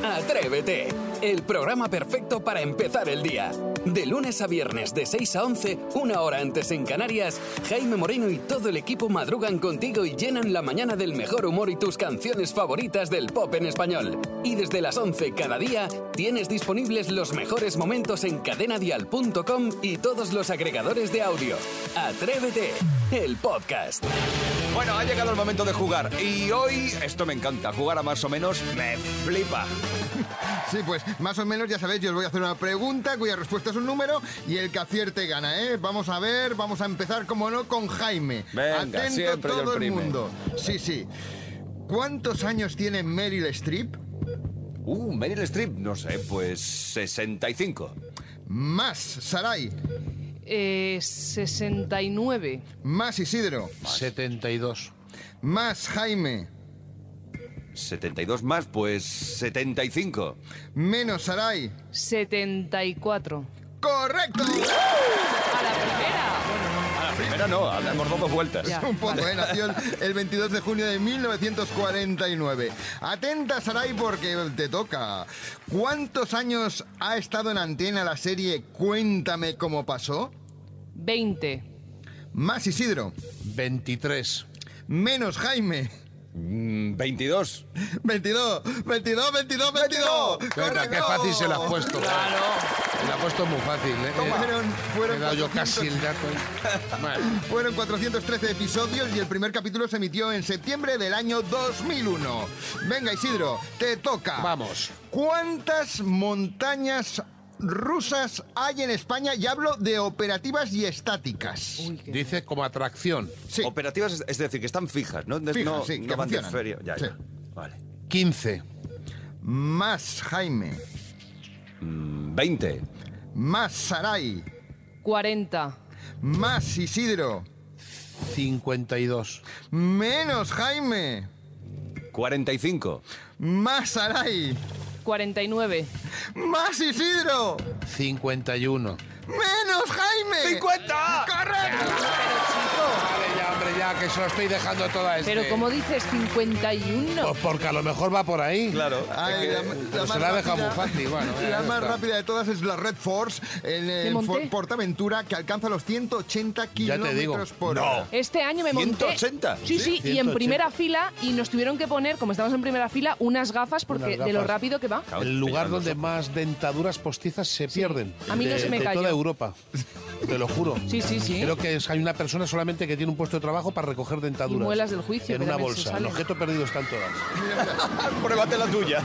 Atrévete, el programa perfecto para empezar el día. De lunes a viernes de 6 a 11, una hora antes en Canarias, Jaime Moreno y todo el equipo madrugan contigo y llenan la mañana del mejor humor y tus canciones favoritas del pop en español. Y desde las 11 cada día tienes disponibles los mejores momentos en cadenadial.com y todos los agregadores de audio. Atrévete, el podcast. Bueno, ha llegado el momento de jugar y hoy esto me encanta, jugar a más o menos me flipa. Sí, pues más o menos ya sabéis, yo os voy a hacer una pregunta cuya respuesta es un número y el que acierte gana, ¿eh? Vamos a ver, vamos a empezar, como no, con Jaime. Venga, Atento siempre yo el todo el mundo. Sí, sí. ¿Cuántos años tiene Meryl Streep? Uh, Meryl Streep, no sé, pues 65. Más Sarai, Eh, 69. más Isidro, 72. más Jaime, 72 más, pues 75. menos Sarai. 74. ¡Correcto! A la primera. A la primera no, hemos dado dos vueltas. Ya. Un poco, ¿eh? Nació el- el 22 de junio de 1949. Atenta, Sarai, porque te toca. ¿Cuántos años ha estado en antena la serie Cuéntame cómo pasó? 20. Más Isidro, 23. menos Jaime. Mm, 22. 22, 22, 22, 22. Venga, qué fácil se la has puesto. Claro. Se la ha puesto muy fácil, ¿eh? Fueron, fueron He dado yo 400 casi el dato. Bueno, Fueron 413 episodios y el primer capítulo se emitió en septiembre del año 2001. Venga, Isidro, te toca. vamos. ¿Cuántas montañas rusas hay en España? Y hablo de operativas y estáticas. Uy, qué... Dice como atracción. Sí. Operativas, es- es decir, que están fijas, ¿no? No- Fijas, no, sí, no que van de funcionan. feria. Ya, Sí. ya. Vale. 15. Más Jaime. Mm, 20. Más Sarai. 40. Más Isidro. 52. Menos Jaime. 45. Más Sarai. 49. Más Isidro. 51. Menos Jaime. ¡50! ¡Correcto! Ya, hombre, ya, que se lo estoy dejando toda este. Pero como dices, 51. Pues porque a lo mejor va por ahí. Claro. Ay, la, la se la ha dejado muy fácil, bueno, la más está. rápida de todas es la Red Force en ¿Me el monté? Ford Portaventura que alcanza los 180 Ya te digo. kilómetros por No. hora. Este año me monté. 180. Sí, sí, y 180. en primera fila. Y nos tuvieron que poner, como estamos en primera fila, unas gafas porque Unas de lo rápido que va. El lugar donde más dentaduras postizas se pierden. A mí no de, se me de cayó. toda Europa. Te lo juro. Sí, sí, sí. Creo que es- hay una persona solamente que tiene un puesto de trabajo para recoger dentaduras. Y muelas del juicio, En una bolsa. El objeto perdido están todas. Pruébate la tuya.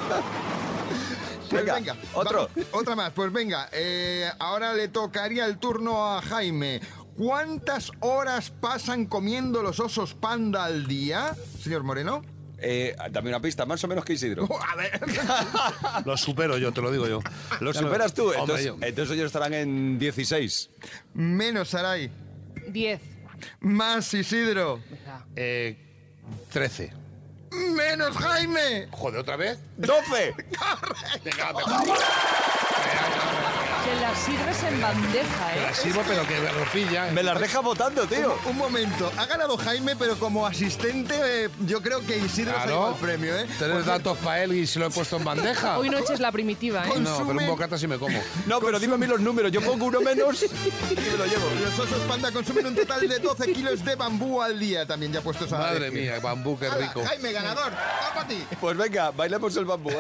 Pues Venga, venga, otro. va- otra más, pues venga. eh, ahora le tocaría el turno a Jaime. ¿Cuántas horas pasan comiendo los osos panda al día, señor Moreno? Eh, dame una pista, más o menos que Isidro. A ver. Lo supero yo, te lo digo yo. ¿Lo Ya superas tú? Entonces, entonces ellos estarán en 16. Menos Sarai. 10. Más Isidro. Venga. Eh, 13. Menos Jaime. Joder, ¿otra vez? ¡12! Venga, mejor. Se las sirves en bandeja, La ¿eh? sirvo, pero que me lo pilla. Me las deja votando, tío. Un momento, ha ganado Jaime, pero como asistente eh, yo creo que Isidro se ha llevado el premio, ¿eh? Tener datos para él y se lo he puesto en bandeja. Hoy no eches la primitiva, ¿eh? No, pero un bocata sí me como. No, pero dime a mí los números. Yo pongo uno menos y me lo llevo. Los osos panda consumen un total de 12 kilos de bambú al día, también ya puestos a Madre mía, bambú, qué Hala, rico. Jaime, ganador, va para ti. Pues venga, bailemos el bambú.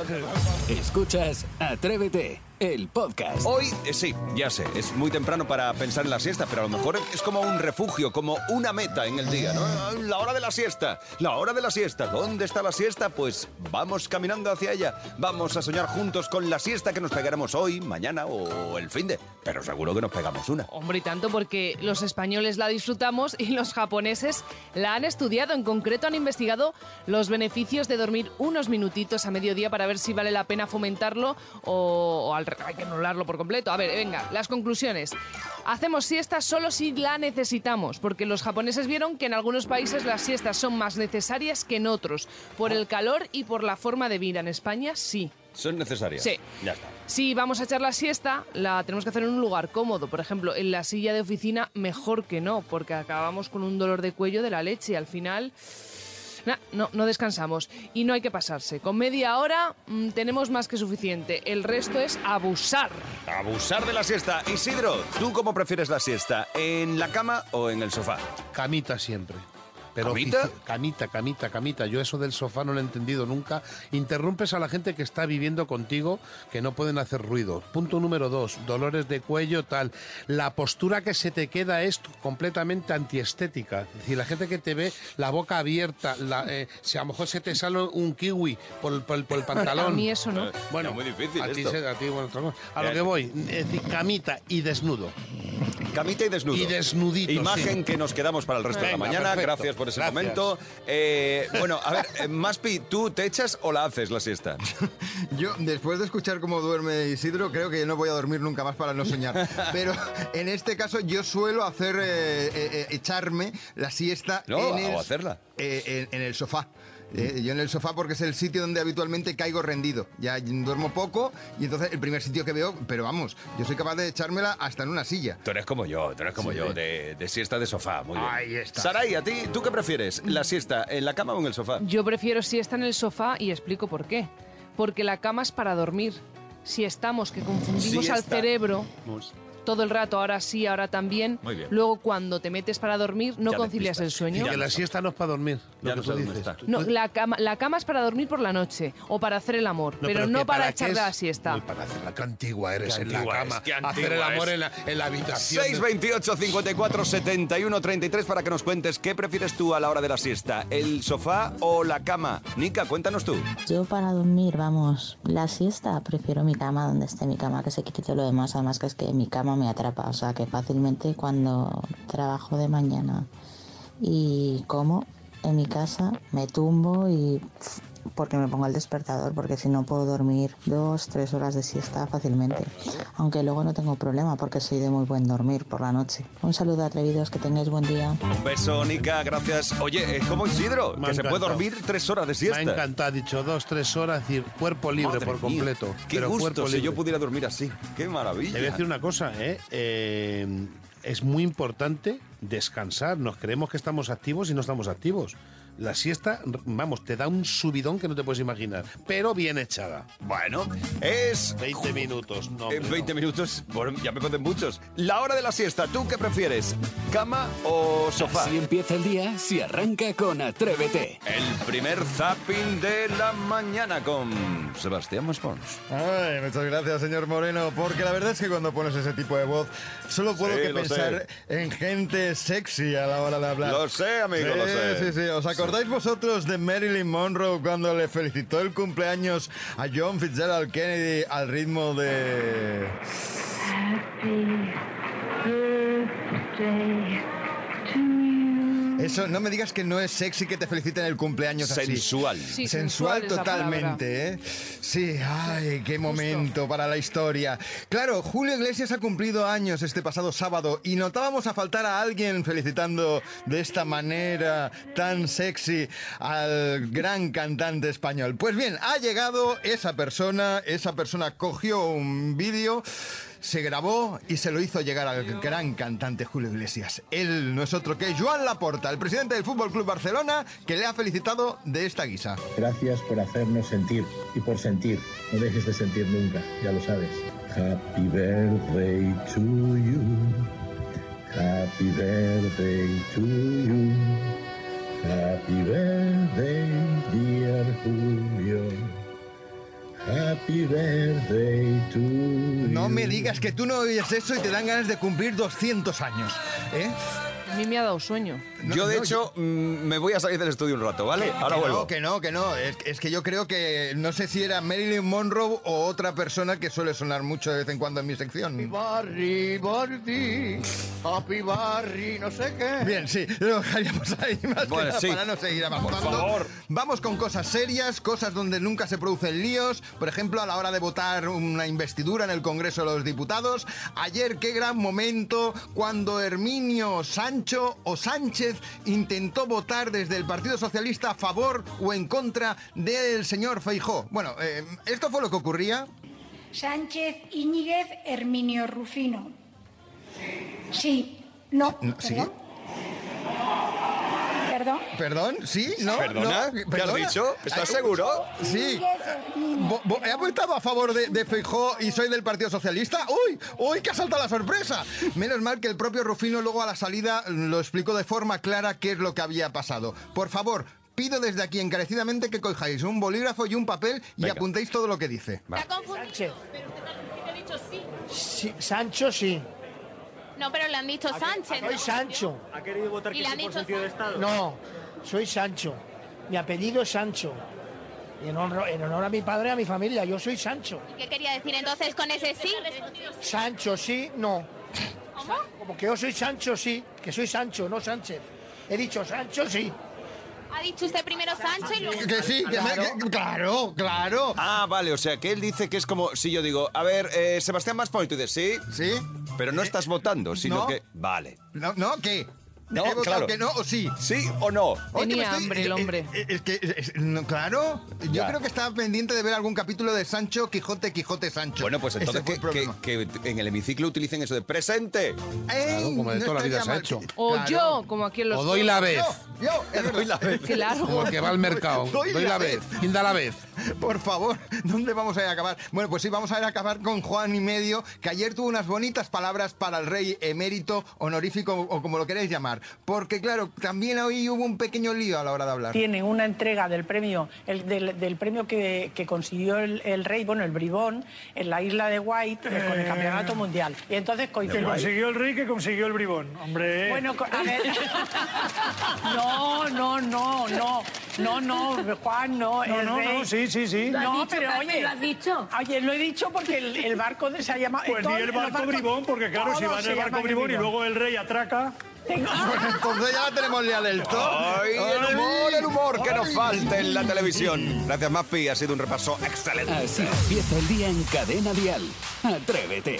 Escuchas Atrévete, el podcast. Hoy, eh, sí, ya sé, es muy temprano para pensar en la siesta, pero a lo mejor es como un refugio, como una meta en el día, ¿no? La hora de la siesta, la hora de la siesta. ¿Dónde está la siesta? Pues vamos caminando hacia ella. Vamos a soñar juntos con la siesta que nos pegaremos hoy, mañana o el fin de. Pero seguro que nos pegamos una. Hombre, y tanto porque los españoles la disfrutamos y los japoneses la han estudiado. En concreto, han investigado los beneficios de dormir unos minutitos a mediodía para ver si vale la pena fomentarlo o, o al hay que anularlo por completo. A ver, venga, las conclusiones. Hacemos siesta solo si la necesitamos, porque los japoneses vieron que en algunos países las siestas son más necesarias que en otros, por el calor y por la forma de vida. En España, sí. ¿Son necesarias? Sí. Ya está. Si vamos a echar la siesta, la tenemos que hacer en un lugar cómodo. Por ejemplo, en la silla de oficina, mejor que no, porque acabamos con un dolor de cuello de la leche y al final Nah, no, no descansamos. Y no hay que pasarse. Con media hora mm, tenemos más que suficiente. El resto es abusar. Abusar de la siesta. Isidro, ¿tú cómo prefieres la siesta? ¿En la cama o en el sofá? Camita siempre. Pero ¿Camita? Camita, camita, camita. Yo eso del sofá no lo he entendido nunca. Interrumpes a la gente que está viviendo contigo que no pueden hacer ruido. Punto número dos, dolores de cuello, tal. La postura que se te queda es completamente antiestética. Es decir, la gente que te ve la boca abierta, la, eh, si a lo mejor se te sale un kiwi por el, por el- por el pantalón. A mí eso no. Bueno, Es muy difícil a ti, a ti, bueno. A lo que voy, es decir, camita y desnudo. Camita y desnudo. Y desnudito, Imagen sí. que nos quedamos para el resto de la mañana. perfecto. Gracias por ese Gracias. momento. Eh, bueno, a ver, eh, Maspi, ¿tú te echas o la haces la siesta? Yo, después de escuchar cómo duerme Isidro, creo que no voy a dormir nunca más para no soñar. Pero en este caso yo suelo hacer, eh, echarme la siesta No, en, el, o hacerla. en, en el sofá. Eh, yo en el sofá porque es el sitio donde habitualmente caigo rendido. Ya duermo poco y entonces el primer sitio que veo, pero vamos, yo soy capaz de echármela hasta en una silla. Tú eres como yo, tú eres como Sí, yo, de, de siesta de sofá. Muy bien. Ahí está. Saray, ¿a ti tú qué prefieres? ¿La siesta en la cama o en el sofá? Yo prefiero si está en el sofá y explico por qué. Porque la cama es para dormir. Si estamos que confundimos al Siesta. cerebro todo el rato, ahora sí, ahora también, Muy bien. luego cuando te metes para dormir no Ya concilias el sueño. Ya que la siesta no es para dormir, lo Ya que no tú dónde dices. está. No, la cama, la cama es para dormir por la noche o para hacer el amor, pero, que no para, qué es- la siesta. Uy, para hacer la qué antigua eres Qué en antigua la es, cama. qué hacer antigua el amor es. en la, en la habitación. 628 54 71 33 para que nos cuentes qué prefieres tú a la hora de la siesta, el sofá o la cama. Nica, cuéntanos tú. Yo para dormir, vamos, la siesta, prefiero mi cama donde esté mi cama, que se quite todo lo demás, además que es que mi cama me atrapa, o sea que fácilmente cuando trabajo de mañana y como en mi casa me tumbo y porque me pongo el despertador, porque si no puedo dormir dos, tres horas de siesta fácilmente, aunque luego no tengo problema porque soy de muy buen dormir por la noche. Un saludo atrevidos, que tengáis buen día. Un beso, Nica, gracias. Oye, es como Isidro, Me que se puede dormir tres horas de Me siesta. ha encantado, ha dicho dos, tres horas, es decir, cuerpo libre Madre por mía, completo. Qué pero gusto cuerpo si libre. yo pudiera dormir así. Qué Te maravilla. voy a decir una cosa, ¿eh? Eh, es muy importante descansar. Nos creemos que estamos activos y no estamos activos. La siesta, vamos, te da un subidón que no te puedes imaginar, pero bien echada. Bueno, es 20 minutos, no. En hombre, 20 no. minutos, bueno, ya me ponen muchos. La hora de la siesta, ¿tú qué prefieres? ¿Cama o sofá? Así empieza el día si arranca con Atrévete. El primer zapping de la mañana con Sebastián Maspons. Ay, muchas gracias, señor Moreno, porque la verdad es que cuando pones ese tipo de voz, solo puedo Sí, que pensar en gente sexy a la hora de hablar. Lo sé, amigo, sí, lo sé. Sí, sí, ¿Os acordáis vosotros de Marilyn Monroe cuando le felicitó el cumpleaños a John Fitzgerald Kennedy al ritmo de... Eso, no me digas que no es sexy que te feliciten el cumpleaños así. Sensual. Sí, Sensual la totalmente, ¿eh? Sí, ay, qué momento para la historia. Claro, Julio Iglesias ha cumplido años este pasado sábado y notábamos a faltar a alguien felicitando de esta manera tan sexy al gran cantante español. Pues bien, ha llegado esa persona, esa persona cogió un vídeo se grabó y se lo hizo llegar al gran cantante Julio Iglesias. Él no es otro que Joan Laporta, el presidente del Fútbol Club Barcelona, que le ha felicitado de esta guisa. Gracias por hacernos sentir y por sentir. No dejes de sentir nunca, ya lo sabes. Happy birthday to you. Happy birthday to you. Happy birthday, dear Julio. Happy birthday to you. No me digas que tú no oyes eso y te dan ganas de cumplir 200 años. ¿eh? A mí me ha dado sueño. No, yo, de no, hecho, mm, me voy a salir del estudio un rato, ¿vale? Ahora que vuelvo. no, que no, que no. Es, es que yo creo que no sé si era Marilyn Monroe o otra persona que suele sonar mucho de vez en cuando en mi sección. Barry, Barry, Happy Barry, no sé qué. Bien, sí, lo dejaríamos ahí más que Bueno, nada sí. para no seguir avanzando. Por favor. Vamos con cosas serias, cosas donde nunca se producen líos. Por ejemplo, a la hora de votar una investidura en el Congreso de los Diputados. Ayer, qué gran momento cuando Herminio Sancho o Sánchez intentó votar desde el Partido Socialista a favor o en contra del señor Feijó. Bueno, eh, esto fue lo que ocurría. Sánchez Íñiguez Herminio Rufino. Sí. No, No, ¿sí? Perdón. ¿Sí? ¿No? ¿Perdona? ¿No? ¿Qué has dicho? ¿Estás seguro? Sí. ¿He votado a favor de, de Feijó y soy del Partido Socialista? ¡Uy! ¡Uy, que ha saltado la sorpresa! Menos mal que el propio Rufino luego a la salida lo explicó de forma clara qué es lo que había pasado. Por favor, pido desde aquí encarecidamente que cojáis un bolígrafo y un papel y Venga. apuntéis todo lo que dice. Sánchez. ha dicho sí. Sí, Sancho sí. No, pero le han dicho Sánchez. Soy ¿no? Sancho. ¿Ha querido votar Y que le sí han por dicho sentido de Estado? No, soy Sancho. Mi apellido es Sancho. Y en honor, en honor a mi padre y a mi familia, yo soy Sancho. ¿Qué quería decir entonces con ese sí? Sancho sí, no. ¿Cómo? Como que yo soy Sancho sí, que soy Sancho, no Sánchez. He dicho Sancho sí. Ha dicho usted primero Sancho y luego... Que sí, que me- que- claro, claro. Ah, vale, o sea que él dice que es como si yo digo, a ver, eh, Sebastián Maspón, y tú dices, sí, ¿Sí? Pero no estás votando, sino no. que. Vale. ¿No? ¿No? ¿Qué? No, ¿He votado claro. que no o sí? ¿Sí o no? Tenía me estoy- hambre el eh, hombre. eh, Es que, es- no, claro, yo Ya. creo que estaba pendiente de ver algún capítulo de Sancho, Quijote, Quijote, Sancho. Bueno, pues Ese entonces fue que, el que- problema. que en el hemiciclo utilicen eso de presente. Ey, como de no toda la vida estaría se ha mal. hecho. O Claro. yo, como aquí en los... O doy la vez. Yo, yo, es Doy la verdad. vez. Claro. Como el que va al mercado. Doy Doy la la vez. ¿Quién da la vez? Por favor, ¿dónde vamos a ir a acabar? Bueno, pues sí, vamos a ir a acabar con Juan y Medio, que ayer tuvo unas bonitas palabras para el rey emérito, honorífico o como lo queréis llamar. Porque, claro, también hoy hubo un pequeño lío a la hora de hablar. tiene una entrega del premio, el, del, del premio que, que consiguió el, el rey, bueno, el bribón, en la isla de White eh, con el campeonato mundial. Y entonces Que coincidió. consiguió el rey que consiguió el bribón. Hombre. Bueno, a ver. No, no, no, no. No, no, Juan, no. no, el no, rey- no, sí, sí, sí. No, pero oye. ¿Lo has dicho? Oye, lo he dicho porque el, el barco de- se ha llamado. Pues di todos el barco bribón, porque claro, si va en el barco bribón y luego el rey atraca. Bueno, entonces ya la tenemos ya del todo. ¡Ay, el humor, el humor que nos falta en la televisión! Gracias, Mapi, ha sido un repaso excelente. Así empieza el día en Cadena Dial. Atrévete.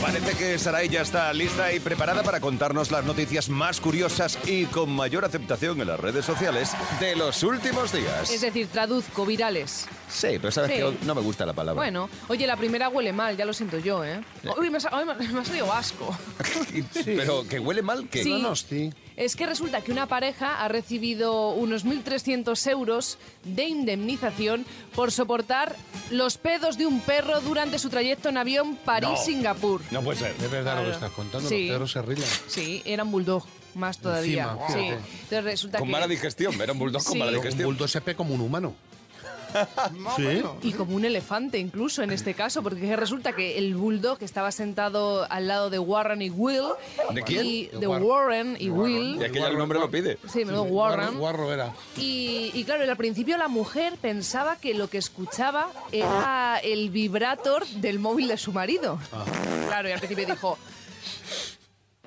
Parece que Saray ya está lista y preparada para contarnos las noticias más curiosas y con mayor aceptación en las redes sociales de los últimos días. Es decir, traduzco, virales. Sí, pero sabes Sí. que no me gusta la palabra. Bueno, oye, la primera huele mal, ya lo siento yo, ¿eh? Uy, me ha, sa- ay, me- me ha salido asco. Pero que huele mal, que Sí. No, no, sí. Es que resulta que una pareja ha recibido unos 1.300 euros de indemnización por soportar los pedos de un perro durante su trayecto en avión París-Singapur. No puede ser. Es verdad lo que estás contando. Sí. Los perros se ríen. Sí, era un bulldog, más todavía. Encima, sí. fíjate. Entonces resulta Con que... mala digestión, era un bulldog con Sí. mala un digestión. bulldog se ve como un humano. Sí. Y como un elefante incluso en este caso, porque resulta que el bulldog estaba sentado al lado de Warren y Will. ¿De quién? Y De de Warren. Warren y Will. Y aquella el nombre lo pide. Sí, Guarro, Warren. era. Y, y claro, al principio la mujer pensaba que lo que escuchaba era el vibrator del móvil de su marido. Claro, y al principio dijo,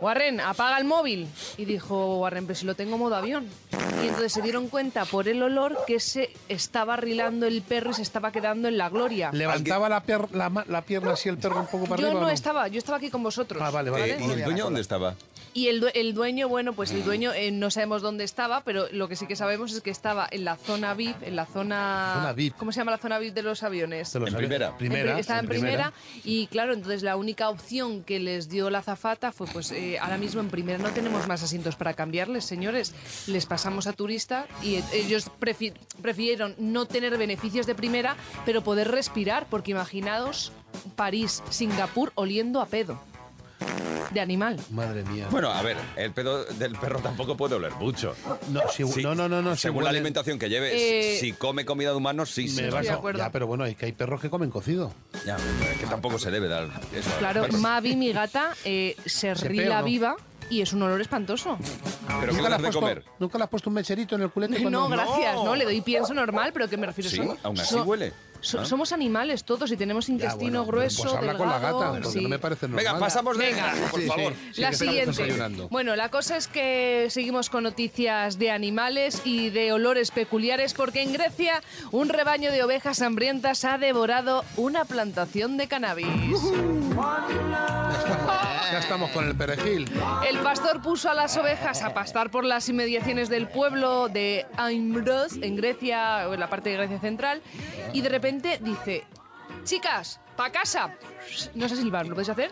Warren, apaga el móvil. Y dijo Warren, pero si lo tengo en modo avión. Y entonces se dieron cuenta por el olor que se estaba rilando el perro y se estaba quedando en la gloria. Levantaba la, pier- la, ma- la pierna así el perro un poco para Yo arriba. no ¿o estaba, yo estaba aquí con vosotros. Ah, vale, vale. Eh, ¿Y el dueño dónde estaba? Y el, due- el dueño, bueno, pues el dueño eh, no sabemos dónde estaba, pero lo que sí que sabemos es que estaba en la zona VIP, en la zona... Zona VIP. ¿Cómo se llama la zona VIP de los aviones? Te lo En primera. En Primera. pri- estaba en en primera. y claro, entonces la única opción que les dio la zafata fue pues eh, ahora mismo en primera no tenemos más asientos para cambiarles, señores. Les pasamos a turista y eh, ellos prefi- prefirieron no tener beneficios de primera, pero poder respirar, porque imaginaos París, Singapur oliendo a pedo de animal. Madre mía. Bueno, a ver, el pedo del perro tampoco puede oler mucho. No, si- Sí, no, no, no, no. si Según la alimentación que lleve, Eh, si come comida de humanos, sí, sí. Vas acuerdo. Ya, pero bueno, es que hay perros que comen cocido. Ya, es que tampoco se debe dar eso. Claro. Mavi, mi gata, eh, se Se rila pega, ¿no? Y es un olor espantoso. ¿Pero qué ¿Nunca le das has de puesto, comer? ¿Nunca le has puesto un mecherito en el culete? No, cuando- gracias, no. le doy pienso normal, pero que me refiero Sí, somos- aún así so- huele. so- Ah. Somos animales todos y tenemos Ya, intestino bueno, grueso, Pues habla con la delgado, gata, porque sí. no me parece normal. Venga, pasamos de... Venga. por Sí, favor. sí. Sí, la que estamos siguiente. desayunando. Bueno, la cosa es que seguimos con noticias de animales y de olores peculiares porque en Grecia un rebaño de ovejas hambrientas ha devorado una plantación de cannabis. Ya estamos con el perejil. El pastor puso a las ovejas a pastar por las inmediaciones del pueblo de Aimros, en Grecia, o en la parte de Grecia central, y de repente dice, chicas, pa' casa. No sé silbar, ¿lo podéis hacer?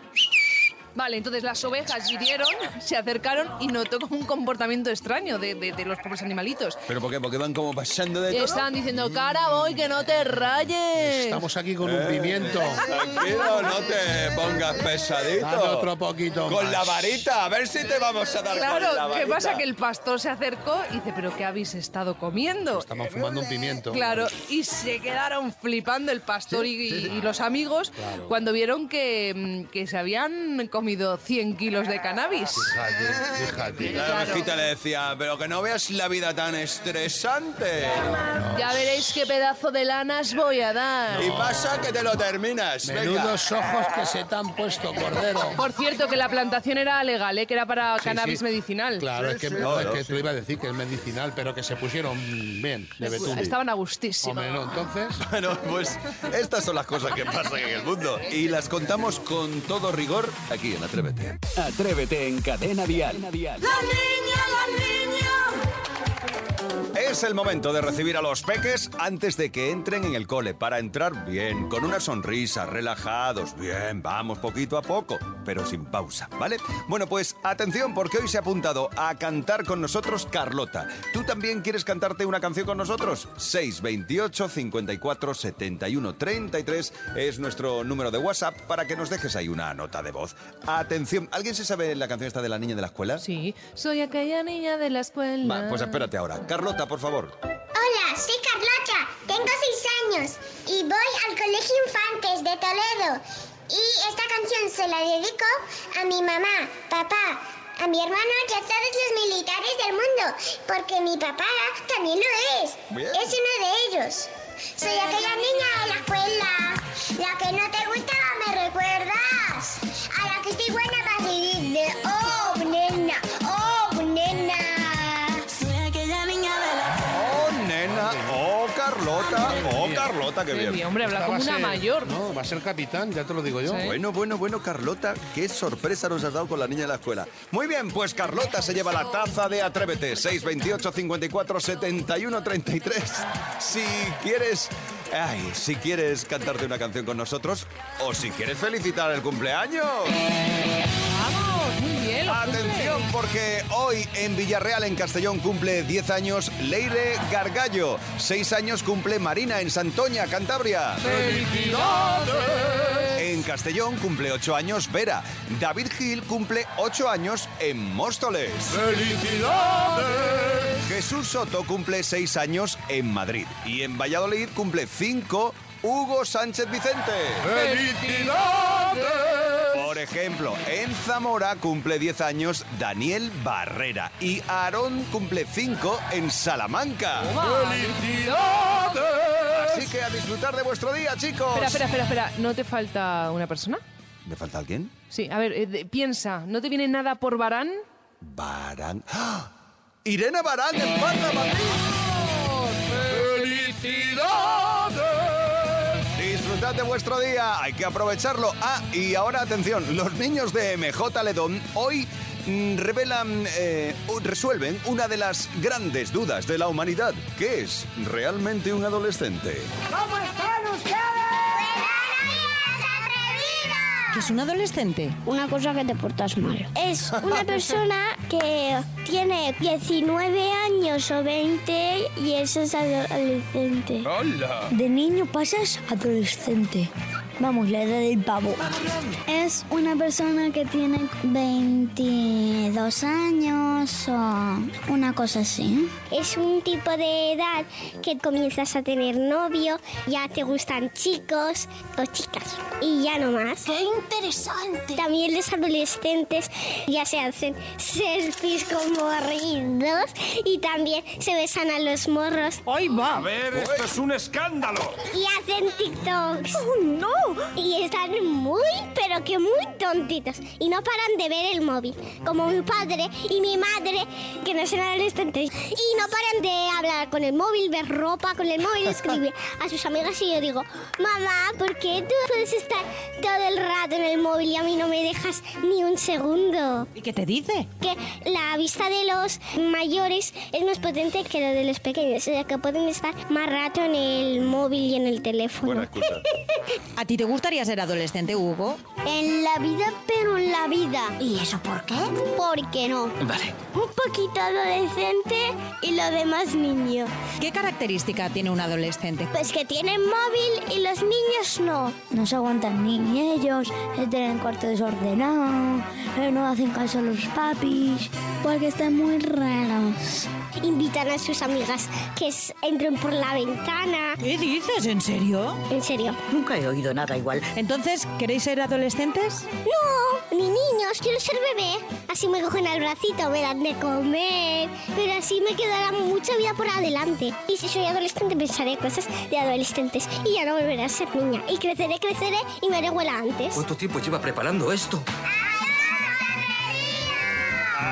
Vale, entonces las ovejas vinieron, se acercaron y notó como un comportamiento extraño de, de- de los pobres animalitos. ¿Pero por qué? Porque van como pasando de todo. estaban diciendo, cara voy, que no te rayes. Estamos aquí con un pimiento. Tranquilo, no te pongas pesadito. Dame otro poquito Con más. la varita, a ver si te vamos a dar Claro, con la varita. ¿qué pasa? Que el pastor se acercó y dice, ¿pero qué habéis estado comiendo? Estamos fumando un pimiento. Claro, y se quedaron flipando el pastor y, y los amigos Claro. cuando vieron que, mm, que se habían comido 100 kilos de cannabis. Fíjate, fíjate. La ovejita le decía, pero que no veas la vida tan estresante. Ya veréis qué pedazo de lanas voy a dar. Y pasa que te lo terminas. venga. Menudos ojos que se te han puesto, cordero. Por cierto, que la plantación era legal, ¿eh? que era para Sí, cannabis sí. medicinal. Claro, es que, sí. no, es que te lo iba a decir que es medicinal, pero que se pusieron bien, de betún. Estaban a gustísimo. Hombre, no, entonces... Bueno, pues estas son las cosas que pasan en el mundo. Y las contamos con todo rigor aquí en Atrévete. Atrévete en Cadena Dial. Es el momento de recibir a los peques antes de que entren en el cole para entrar bien, con una sonrisa, relajados. Bien, vamos poquito a poco, pero sin pausa, ¿vale? Bueno, pues atención porque hoy se ha apuntado a cantar con nosotros Carlota. ¿Tú también quieres cantarte una canción con nosotros? 628 54 71 33 es nuestro número de WhatsApp para que nos dejes ahí una nota de voz. Atención, ¿alguien se sabe la canción esta de la niña de la escuela? Sí, soy aquella niña de la escuela. Va, pues espérate ahora. Carlota, por favor. Hola, soy Carlota, tengo seis años y voy al Colegio Infantes de Toledo. Y esta canción se la dedico a mi mamá, papá, a mi hermano y a todos los militares del mundo, porque mi papá también lo es. Bien. Es uno de ellos. Soy aquella niña de la escuela, la que no te gusta, me recuerdas. A la que estoy buena para seguir de, oh, Carlota, qué bien. hombre, habla como una ser- mayor. No, va a ser capitán, ya te lo digo yo. Bueno, bueno, bueno, Carlota, qué sorpresa nos has dado con la niña de la escuela. Muy bien, pues Carlota se lleva la taza de Atrévete, 628 54 71 33. Si quieres, ay, si quieres cantarte una canción con nosotros o si quieres felicitar el cumpleaños. Atención, porque hoy en Villarreal, en Castellón, cumple 10 años Leire Gargallo. 6 años cumple Marina en Santoña, Cantabria. En Castellón cumple 8 años Vera. David Gil cumple 8 años en Móstoles. Jesús Soto cumple 6 años en Madrid. Y en Valladolid cumple 5 Hugo Sánchez Vicente. Por ejemplo, en Zamora cumple 10 años Daniel Barrera y Aarón cumple 5 en Salamanca. Así que a disfrutar de vuestro día, chicos. Espera, espera, espera, espera. ¿No te falta una persona? ¿Me falta alguien? Sí, a ver, eh, de- piensa, ¿no te viene nada por Barán? Barán. ¡Ah! Irene Barán en Parla, Madrid. De vuestro día, hay que aprovecharlo. Ah, y ahora atención, los niños de MJ Ledón hoy mm, revelan, eh, resuelven una de las grandes dudas de la humanidad. ¿Qué es realmente un adolescente? ¿Cómo están ¿Qué es un adolescente? Una cosa que te portas mal. Es una persona que tiene 19 años o 20 y eso es adolescente. ¡Hola! De niño pasas adolescente. Vamos, la edad del pavo. Es una persona que tiene 22 años o una cosa así. Es un tipo de edad que comienzas a tener novio, ya te gustan chicos o chicas y ya no más. ¡Qué interesante! También los adolescentes ya se hacen selfies con morridos y también se besan a los morros. ¡Ahí va! A ver, esto es un escándalo. Y hacen TikToks. ¡Oh, no! Y están muy, pero que muy tontitos. Y no paran de ver el móvil. Como mi padre y mi madre, que no son adolescentes. Y no paran de hablar con el móvil, ver ropa con el móvil, escribir a sus amigas. Y yo digo, mamá, ¿por qué tú puedes estar todo el rato en el móvil y a mí no me dejas ni un segundo? ¿Y qué te dice? que la vista de los mayores es más potente que la de los pequeños, o sea que pueden estar más rato en el móvil y en el teléfono. Buena excusa. ¿A ti te gustaría ser adolescente, Hugo? En la vida, pero en la vida. ¿Y eso por qué? ¿Por qué no? Vale. Un poquito adolescente y lo demás niño. ¿Qué característica tiene un adolescente? Pues que tienen móvil y los niños no. No se aguantan ni ellos, tienen cuarto desordenado, eh, no hacen caso a los papis, porque están muy raros. Invitan a sus amigas que entren por la ventana. ¿Qué dices? ¿En serio? En serio. Nunca he oído nada igual. Entonces, ¿queréis ser adolescentes? No, ni niños, quiero ser bebé. Así me cogen al bracito, me dan de comer, pero así me quedará mucha vida por adelante. Y si soy adolescente pensaré cosas de adolescentes y ya no volveré a ser niña. Y creceré, creceré y me haré abuela antes. ¿Cuánto tiempo lleva preparando esto?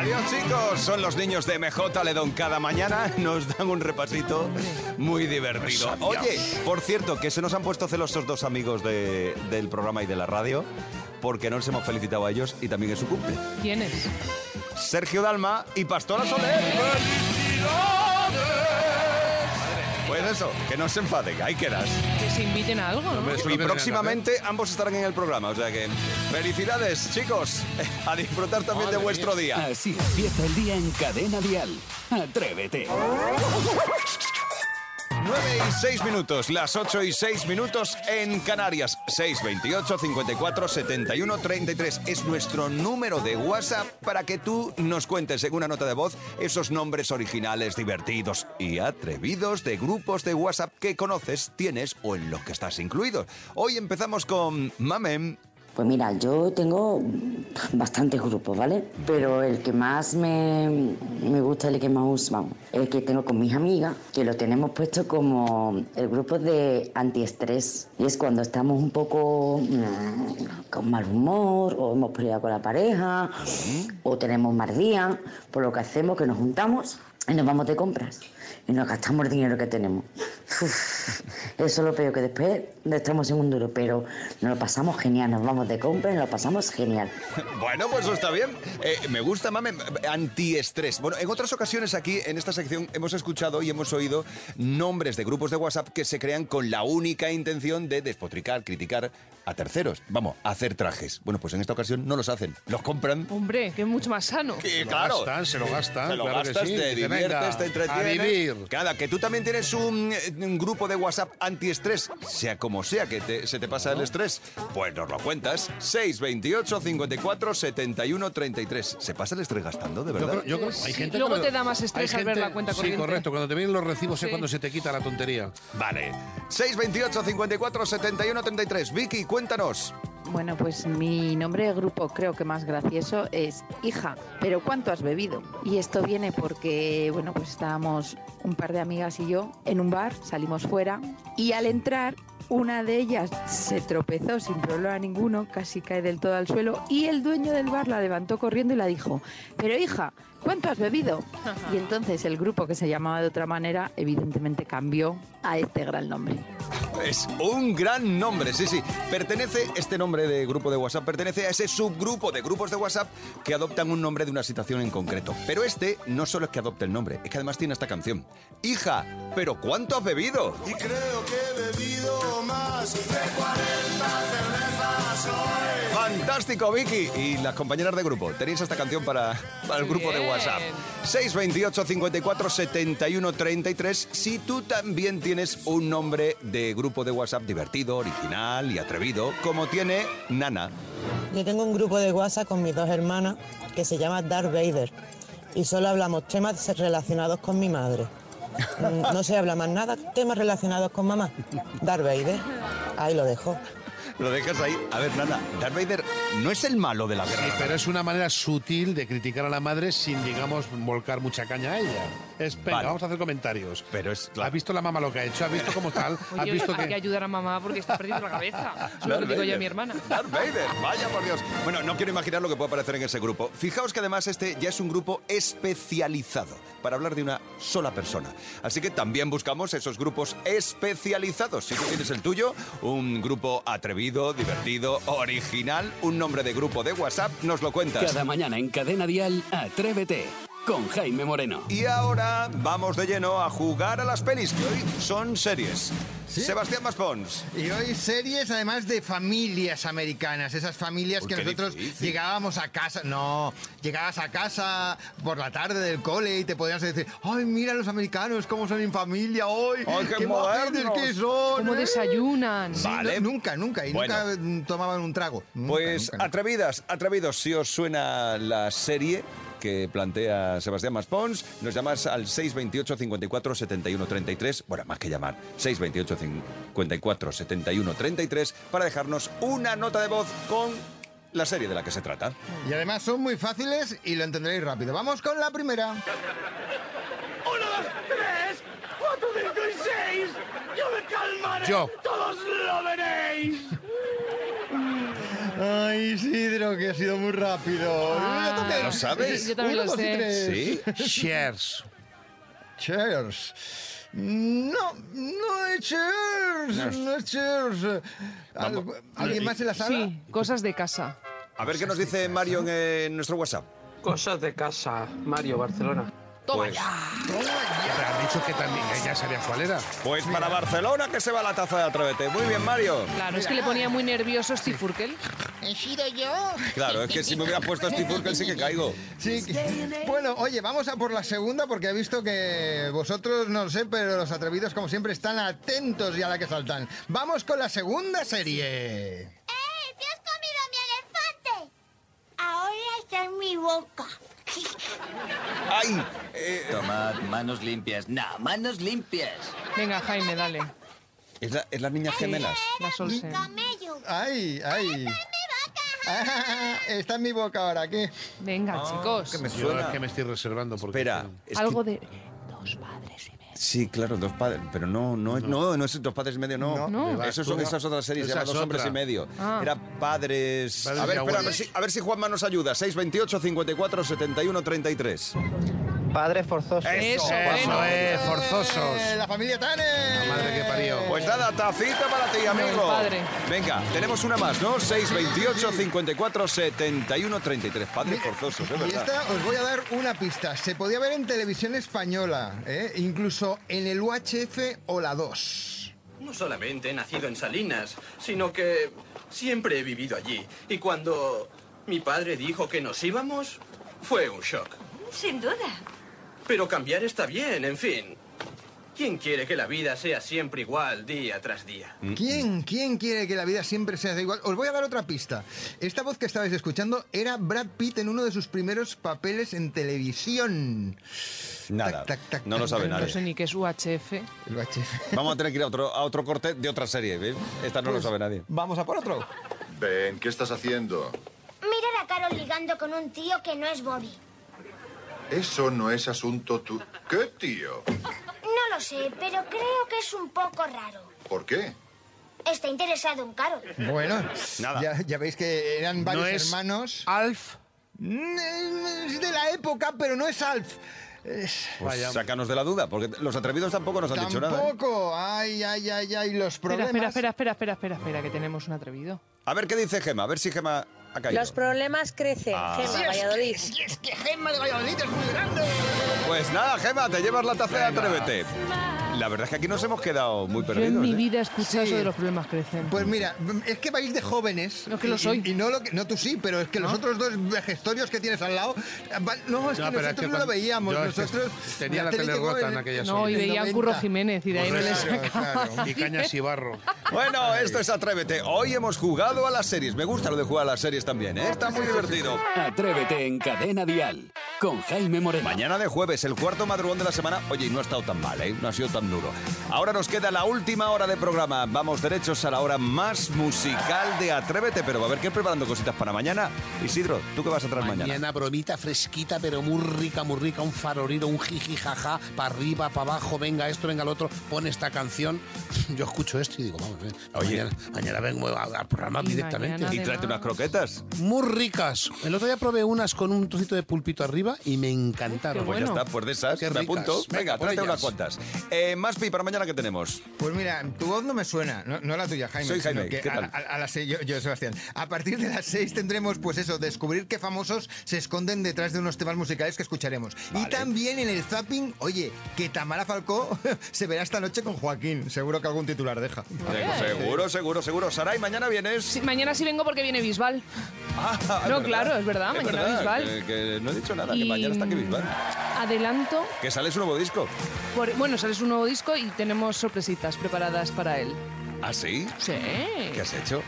Adiós chicos, son los niños de MJ Ledón cada mañana, nos dan un repasito muy divertido. Oye, por cierto, que se nos han puesto celosos dos amigos de- del programa y de la radio, porque no les hemos felicitado a ellos y también es su cumple. ¿Quién es? Sergio Dalma y Pastora Soler. Pues eso, que no se enfaden, ahí quedas. Que se inviten a algo, ¿no? Y próximamente ambos estarán en el programa, o sea que felicidades chicos, a disfrutar también de vuestro día. Así empieza el día en Cadena Dial. Atrévete. 9 y 6 minutos, las 8 y 6 minutos en Canarias. 628 54 71 33 es nuestro número de WhatsApp para que tú nos cuentes en una nota de voz esos nombres originales, divertidos y atrevidos de grupos de WhatsApp que conoces, tienes o en los que estás incluido. Hoy empezamos con Mamem. Pues mira, yo tengo bastantes grupos, ¿vale? Pero el que más me, me gusta, el que más, vamos, el que tengo con mis amigas, que lo tenemos puesto como el grupo de antiestrés. Y es cuando estamos un poco mm, con mal humor, o hemos peleado con la pareja, o tenemos mal día, por lo que hacemos que nos juntamos y nos vamos de compras. Y nos gastamos el dinero que tenemos. Uf, eso es lo peor, que después estamos en un duro, pero nos lo pasamos genial, nos vamos de compra y nos lo pasamos genial. Bueno, pues eso está bien. Eh, me gusta, mame, antiestrés. Bueno, en otras ocasiones aquí en esta sección hemos escuchado y hemos oído nombres de grupos de WhatsApp que se crean con la única intención de despotricar, criticar a terceros. Vamos, a hacer trajes. Bueno, pues en esta ocasión no los hacen, los compran. Hombre, que es mucho más sano. Y Se lo claro, gastan, se lo gastan, Te lo claro que gastas, sí. te diviertes, venga, te entretienes. a vivir. Nada, que tú también tienes un, eh, un grupo de WhatsApp antiestrés, sea como sea que te- se te pasa el estrés, pues nos lo cuentas. 628 54 71 33. ¿Se pasa el estrés gastando, de Yo verdad? creo- yo creo- hay gente luego que lo- te da más estrés al ver la cuenta Sí, corriente. correcto. Cuando te vienen los recibos Sí. es cuando se te quita la tontería. Vale. 628 54 71 33. Vicky, cuéntanos. Bueno, pues mi nombre de grupo creo que más gracioso es Hija, pero ¿cuánto has bebido? Y esto viene porque, bueno, pues estábamos un par de amigas y yo en un bar, salimos fuera y al entrar una de ellas se tropezó sin problema ninguno, casi cae del todo al suelo y el dueño del bar la levantó corriendo y la dijo, pero hija, ¿cuánto has bebido? Y entonces el grupo que se llamaba de otra manera evidentemente cambió a este gran nombre. Es un gran nombre, sí, sí. Pertenece, este nombre de grupo de WhatsApp pertenece a ese subgrupo de grupos de WhatsApp que adoptan un nombre de una situación en concreto. Pero este no solo es que adopte el nombre, es que además tiene esta canción. Hija, ¿pero cuánto has bebido? Y creo que he bebido más de 40 cervezas hoy. Fantástico, Vicky. Y las compañeras de grupo, tenéis esta canción para, para el grupo de. WhatsApp. 628 54 71 33. Si tú también tienes un nombre de grupo de WhatsApp divertido, original y atrevido, como tiene Nana. Yo tengo un grupo de WhatsApp con mis dos hermanas que se llama Darth Vader y solo hablamos temas relacionados con mi madre. No se habla más nada, temas relacionados con mamá. Darth Vader, ahí lo dejo. Lo dejas ahí. A ver, Nana, Darth Vader no es el malo de la guerra. Sí, pero es una manera sutil de criticar a la madre sin, digamos, volcar mucha caña a ella. Es, venga, Vale. vamos a hacer comentarios. Pero es, ¿Has visto la mamá lo que ha hecho? ¿Has visto cómo tal? ¿Has Oye, visto hay que que...? ayudar a mamá porque está perdiendo la cabeza. Es lo digo yo a mi hermana. Darth Vader, vaya por Dios. Bueno, no quiero imaginar lo que puede aparecer en ese grupo. Fijaos que además este ya es un grupo especializado para hablar de una sola persona. Así que también buscamos esos grupos especializados. Si tú tienes el tuyo, un grupo atrevido, divertido, original, un nombre de grupo de WhatsApp, nos lo cuentas. Cada mañana en Cadena Dial, Atrévete. Con Jaime Moreno. Y ahora vamos de lleno a jugar a las pelis, que hoy son series. Sebastián Maspons. Y hoy series además de familias americanas, esas familias Uy, que qué nosotros difícil. llegábamos a casa, no, llegabas a casa por la tarde del cole y te podías decir, ay, mira los americanos cómo son en familia hoy, Ay, qué majetes modernos". que son. ¿Cómo ¿eh?". desayunan? Sí, Vale. no, nunca, nunca, y Bueno. nunca tomaban un trago. Nunca, Pues nunca, nunca. atrevidas, atrevidos, si os suena la serie que plantea Sebastián Maspons, nos llamas al 628 54 71 33, bueno, más que llamar, 628 54 71 33, para dejarnos una nota de voz con la serie de la que se trata. Y además son muy fáciles y lo entenderéis rápido. Vamos con la primera. ¡Uno, dos, tres! ¡Cuatro, cinco y seis! ¡Yo me calmaré! Yo. ¡Todos lo veréis! Ay, Isidro, que ha sido muy rápido. Ah. ¿Lo sabes? Yo también Uno, lo dos y sé. tres. ¿Sí? Shares. Cheers. No, no es Cheers. No es Cheers. Al- Vamos. ¿Alguien más en la sala? Sí, cosas de casa. A ver qué nos dice Mario en, eh, nuestro WhatsApp. Cosas de casa, Mario, Barcelona. Toma Pues- ya. Pero han dicho que también que ya sabía cuál era. Pues para Barcelona que se va la taza de Atrévete. Muy bien, Mario. Claro, es que le ponía muy nervioso Steve Urkel. ¿He sido yo? Claro, es que si me hubiera puesto a Steve Urkel sí que caigo. Sí. que- Bueno, oye, vamos a por la segunda porque he visto que vosotros, no lo sé, pero los atrevidos como siempre están atentos y a la que saltan. Vamos con la segunda serie. ¡Eh! ¡Te has comido mi elefante! Ahora está en mi boca. ¡Ay! Eh, Tomad manos limpias. No, manos limpias. Venga, Jaime, dale. ¿Es, la- es las niñas gemelas? La Solsen. Camello. Ay, ay. Ah, está en mi boca ahora, ¿qué? Venga, chicos. Que me suena. es que me estoy reservando porque... Espera. es que- Algo de... Sí, claro, dos padres. Pero no, no, es- no, no es dos padres y medio, no. No. No. Eso son, esas otras series, se Esa llaman es dos hombres otra. y medio. Ah. Era padres. Padres a ver, y espera, a ver, abuelos. si, a ver si Juanma nos ayuda. 628 54 71 33. Padre forzoso. Eso, es, forzosos. Eh, La familia Tane. La madre que parió. Pues nada, tacita para ti, amigo. padre. Venga, tenemos una más, ¿no? 628 54 71 33. Padres forzosos, es Y verdad. esta os voy a dar una pista. Se podía ver en televisión española, ¿eh? incluso en el UHF o la 2. No solamente he nacido en Salinas, sino que siempre he vivido allí. Y cuando mi padre dijo que nos íbamos, fue un shock. Sin duda. Pero cambiar está bien, en fin. ¿Quién quiere que la vida sea siempre igual día tras día? ¿Quién, ¿Quién quiere que la vida siempre sea igual? Os voy a dar otra pista. Esta voz que estabais escuchando era Brad Pitt en uno de sus primeros papeles en televisión. Nada, Tac, tac, tac, no lo sabe tac. No nadie. sé ni qué es UHF. El UHF. Vamos a tener que ir a otro, a otro corte de otra serie, ¿ves? Esta no Pues, lo sabe nadie. Vamos a por otro. Ben, ¿qué estás haciendo? Mirar a Carol ligando con un tío que no es Bobby. Eso no es asunto tu... ¿Qué, tío? No lo sé, pero creo que es un poco raro. ¿Por qué? Está interesado en Carol. Bueno, Nada. Ya, ya veis que eran varios ¿No es hermanos. Alf? Es de la época, pero no es Alf. Es- Pues Vaya. sácanos de la duda, porque los atrevidos tampoco nos han dicho nada. ¿eh? Tampoco. Ay, ay, ay, ay, los problemas. espera, espera, espera, espera, espera, espera, que tenemos un atrevido. A ver qué dice Gema, a ver si Gema. Los problemas crecen, Ah. Gema, Si es que- Valladolid. si es que Gemma de Valladolid es muy grande. Pues nada, Gema, te llevas la taza de Atrévete. La verdad es que aquí nos hemos quedado muy Yo perdidos. en mi ¿eh? vida he escuchado Sí. eso de los problemas crecen. Pues mira, es que vais de jóvenes. No, que lo soy. Y, no, lo que, no tú sí, pero es que los otros dos gestorios que tienes al lado. va- No, es No, que es nosotros que no lo veíamos. yo es nosotros. tenía la tele rota en- aquella no, y veían 90. Curro Jiménez y de ahí no Claro, sacaba. claro. Y cañas y barro. Bueno, esto es Atrévete. Hoy hemos jugado a las series. Me gusta lo de jugar a las series también, ¿eh? Está muy divertido. Atrévete en Cadena Dial con Jaime Moreno. Mañana de jueves, el cuarto madrugón de la semana. Oye, y no ha estado tan mal, ¿eh? No ha sido tan duro. Ahora nos queda la última hora de programa. Vamos derechos a la hora más musical de Atrévete, pero va a haber que ir preparando cositas para mañana. Isidro, ¿tú qué vas a traer mañana? Mañana bromita fresquita, pero muy rica, muy rica, un faroriro, un jiji jaja, para arriba, para abajo, venga esto, venga lo otro, pone esta canción. Yo escucho esto y digo, vamos, ven, Oye. mañana, mañana vengo a- al programa Y directamente. Y tráete unas croquetas. Muy ricas. El otro día probé unas con un trocito de pulpito arriba y me encantaron. Pues ya está, pues de esas, Qué me ricas. apunto. Venga, trate unas cuantas. Eh, Maspi, para mañana, ¿qué tenemos? Pues mira, tu voz no me suena, no, no la tuya, Jaime. Soy sino Jaime, que ¿qué a, tal? a- a las seis, yo, yo, Sebastián. A partir de las seis tendremos, pues eso, descubrir qué famosos se esconden detrás de unos temas musicales que escucharemos. Y también en el zapping, oye, que Tamara Falcó se verá esta noche con Joaquín. Seguro que algún titular deja. Seguro, seguro, seguro. Saray, mañana vienes. Sí, mañana sí vengo porque viene Bisbal. Ah, No, verdad. claro, es verdad, Es mañana verdad, Bisbal. Que, que no he dicho nada, que mañana está Bisbal. Adelanto. Que sale su nuevo disco. por- bueno, sale su nuevo disco y tenemos sorpresitas preparadas para él. ¿Ah, sí? Sí. ¿Qué has hecho?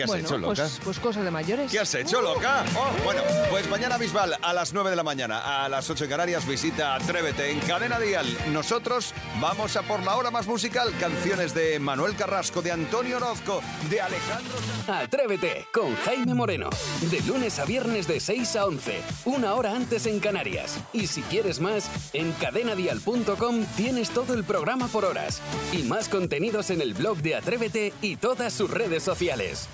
¿Qué has bueno, hecho, loca? Pues, pues cosas de mayores. ¿Qué has hecho, loca? Oh, bueno, pues mañana Bisbal a las 9 de la mañana, a las 8 en Canarias, visita Atrévete en Cadena Dial. Nosotros vamos a por la hora más musical, canciones de Manuel Carrasco, de Antonio Orozco, de Alejandro... Atrévete con Jaime Moreno. De lunes a viernes de 6 a 11, una hora antes en Canarias. Y si quieres más, en cadenadial.com tienes todo el programa por horas. Y más contenidos en el blog de Atrévete y todas sus redes sociales.